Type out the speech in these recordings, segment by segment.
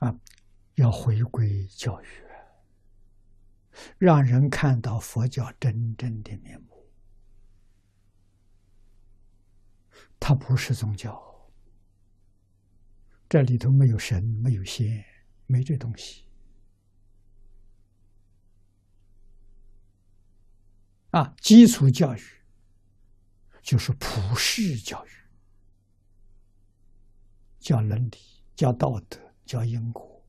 啊，要回归教育，让人看到佛教真正的面目。它不是宗教，这里头没有神，没有仙，没这东西。啊，基础教育就是普世教育，教伦理，教道德，教因果。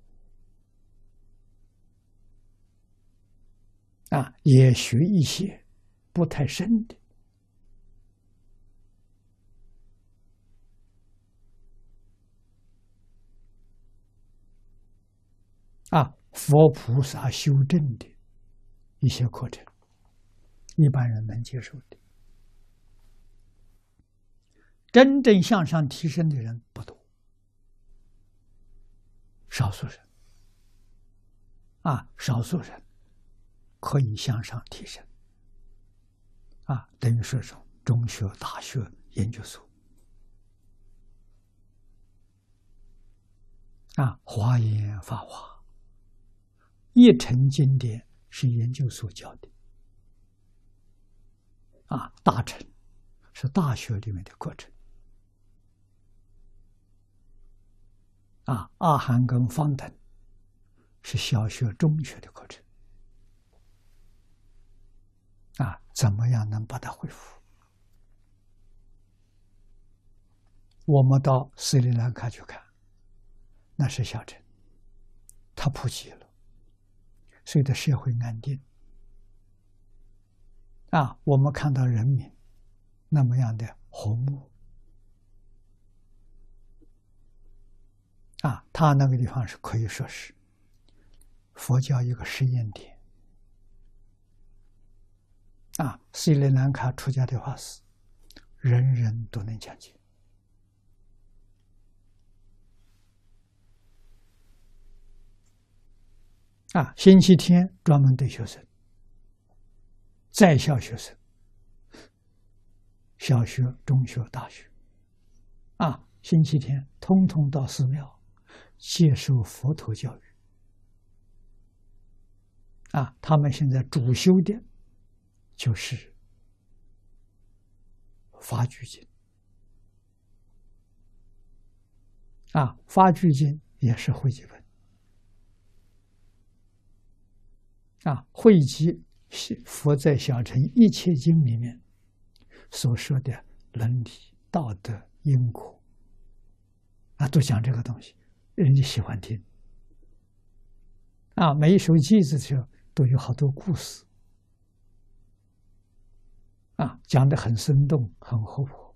啊，也学一些不太深的。啊，佛菩萨修正的一些课程，一般人能接受的。真正向上提升的人不多，少数人。啊，少数人可以向上提升。啊，等于说是中学、大学、研究所。啊，华严法华。一成经典是研究所教的，啊，大成是大学里面的课程，啊，阿含跟方等是小学、中学的课程，啊，怎么样能把它恢复？我们到斯里兰卡去看，那是小城，它普及了。随着社会安定，啊，我们看到人民那么样的和睦，啊，他那个地方是可以说是佛教一个实验点，啊，斯里兰卡出家的话是，人人都能讲经。啊，星期天专门对学生，在校学生，小学、中学、大学，啊，星期天通通到寺庙接受佛陀教育。啊，他们现在主修的，就是《法句经》。啊，《法句经》也是会集本。啊，汇集佛在小乘一切经里面所说的伦理、道德、因果，啊，都讲这个东西，人家喜欢听。啊，每一首偈子就都有好多故事，啊，讲的很生动，很活泼。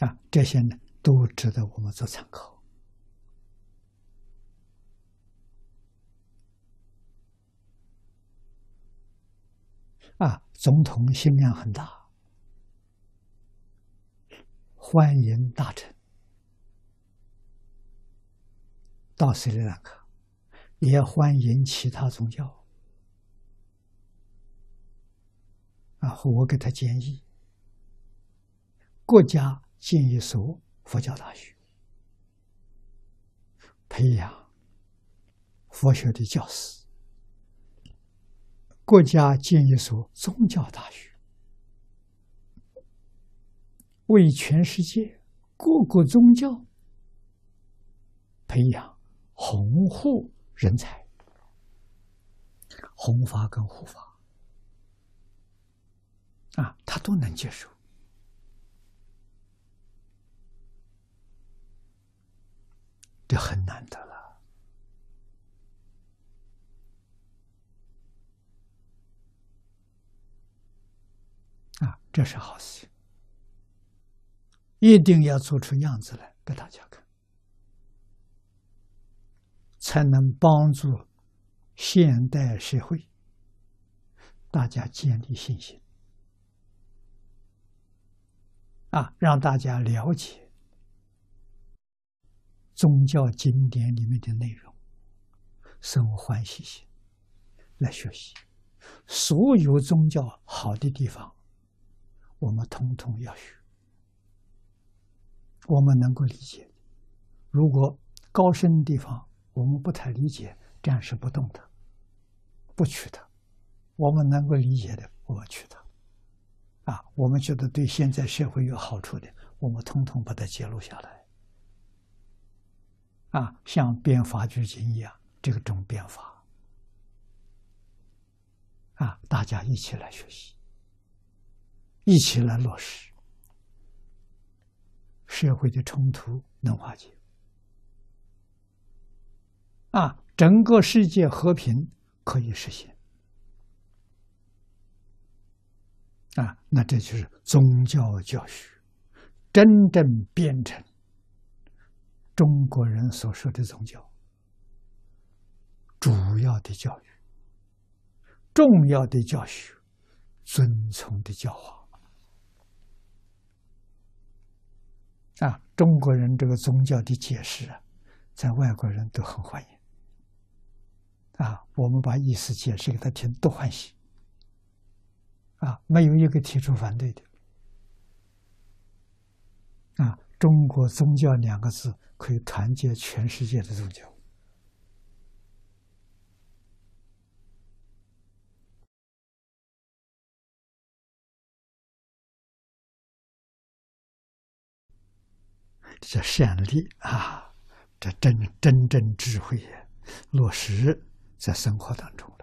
啊，这些呢都值得我们做参考。啊，总统心量很大，欢迎大臣到斯里兰卡，也欢迎其他宗教。啊，我给他建议，国家。建一所佛教大学，培养佛学的教师；国家建一所宗教大学，为全世界各个宗教培养红护人才，弘法跟护法啊，他都能接受。这很难得啊！这是好事，一定要做出样子来给大家看，才能帮助现代社会大家建立信心啊，让大家了解。宗教经典里面的内容，生活欢喜心来学习。所有宗教好的地方，我们通通要学。我们能够理解，如果高深的地方我们不太理解，这样是不动的，不取它。我们能够理解的，我们取它。啊，我们觉得对现在社会有好处的，我们通通把它记录下来。啊，像编法句经一样，这个种编法，啊，大家一起来学习，一起来落实。社会的冲突能化解，啊，整个世界和平可以实现，啊，那这就是宗教教学真正变成中国人所说的宗教主要的教育、重要的教学、遵从的教化。啊，中国人这个宗教的解释啊，在外国人都很欢迎。啊，我们把意思解释给他听，都欢喜。啊，没有一个提出反对的。啊，中国宗教两个字可以团结全世界的宗教。这善力啊，这真真正智慧落实在生活当中。